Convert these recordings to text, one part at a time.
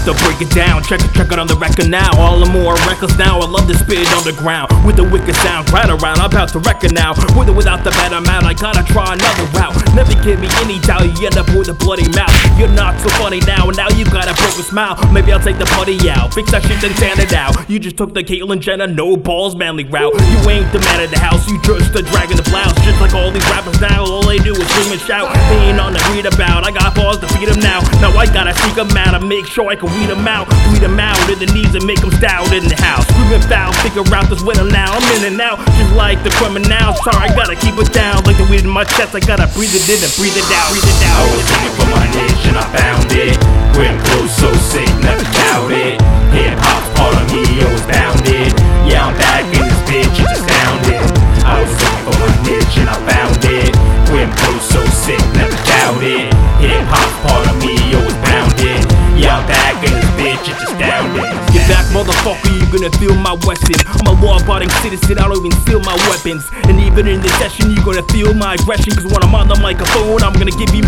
about to break it down. Check it, check it on the record now. All the more reckless now. I love to spit it ground with the wicked sound. Right around, I'm about to record now. With or without the bad amount, I gotta try another route. Never give me any doubt, you end up with a bloody mouth. You're not so funny now, and now you got a broken smile. Maybe I'll take the putty out, fix that shit, then sand it out. You just took the Caitlyn Jenner, no balls, manly route. You ain't the man of the house, you just the dragon the blouse. Just like all these rappers now, scream and shout. Ain't on the read about, I got balls to beat them now. Now I gotta seek them out and make sure I can weed them out. Weed them out in the knees and make them stout in the house. Screaming foul, figure out this winner now. I'm in and out, just like the criminal. Sorry, I gotta keep it down. Like the weed in my chest, I gotta breathe it in and breathe it out. Breathe it out. I was looking for my niche and I found it. Grim clothes so sick, never doubt it. Hip hop's part of me, always bounded. Yeah, I'm back in this bitch, it's astounding. I was looking for my niche and I found it. Grim clothes so sick, never doubt it. Hip hop's part of me, always bounded. Yeah, I'm back in this bitch, it's astounding. Get back, motherfucker, you gonna feel my weapon. I'm a law abiding citizen, I don't even steal my weapons. And even in this session, you gonna feel my aggression. Cause when I'm on the microphone, I'm gonna give you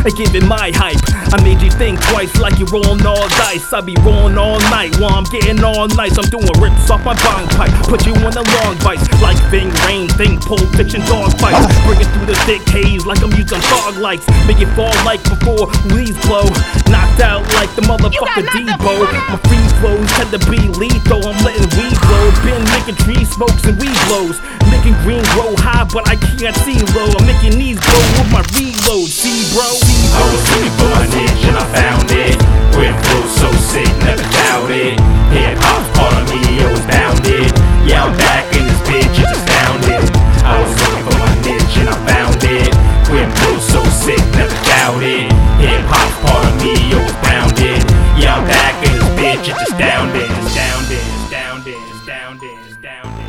And give it my hype. I made you think twice like you're rolling all dice. I be rolling all night while I'm getting all nice. I'm doing rips off my bong pipe. Put you on the long bites like Ving Rhames, Think Pulp Fiction dog fights. Bring it through the thick haze like I'm using fog lights. Make it fall like before leaves blow. Knocked out like the motherfucker Debo. My free flows tend to be lethal. I'm letting weed blow. Been making tree smokes and weed blows. Making green grow high, but I can't see low. I'm making knees blow with my reload. See, bro? crowded. Hip hop's part of me, it was bounded. Yeah, I'm back in this bitch, it's astounding. I was looking for my niche and I found it. Quit blue, so sick, never doubted. Hip hop's part of me, it was bounded. Yeah, I'm back in this bitch, it's astounding, astounding, astounding, astounding, astounded.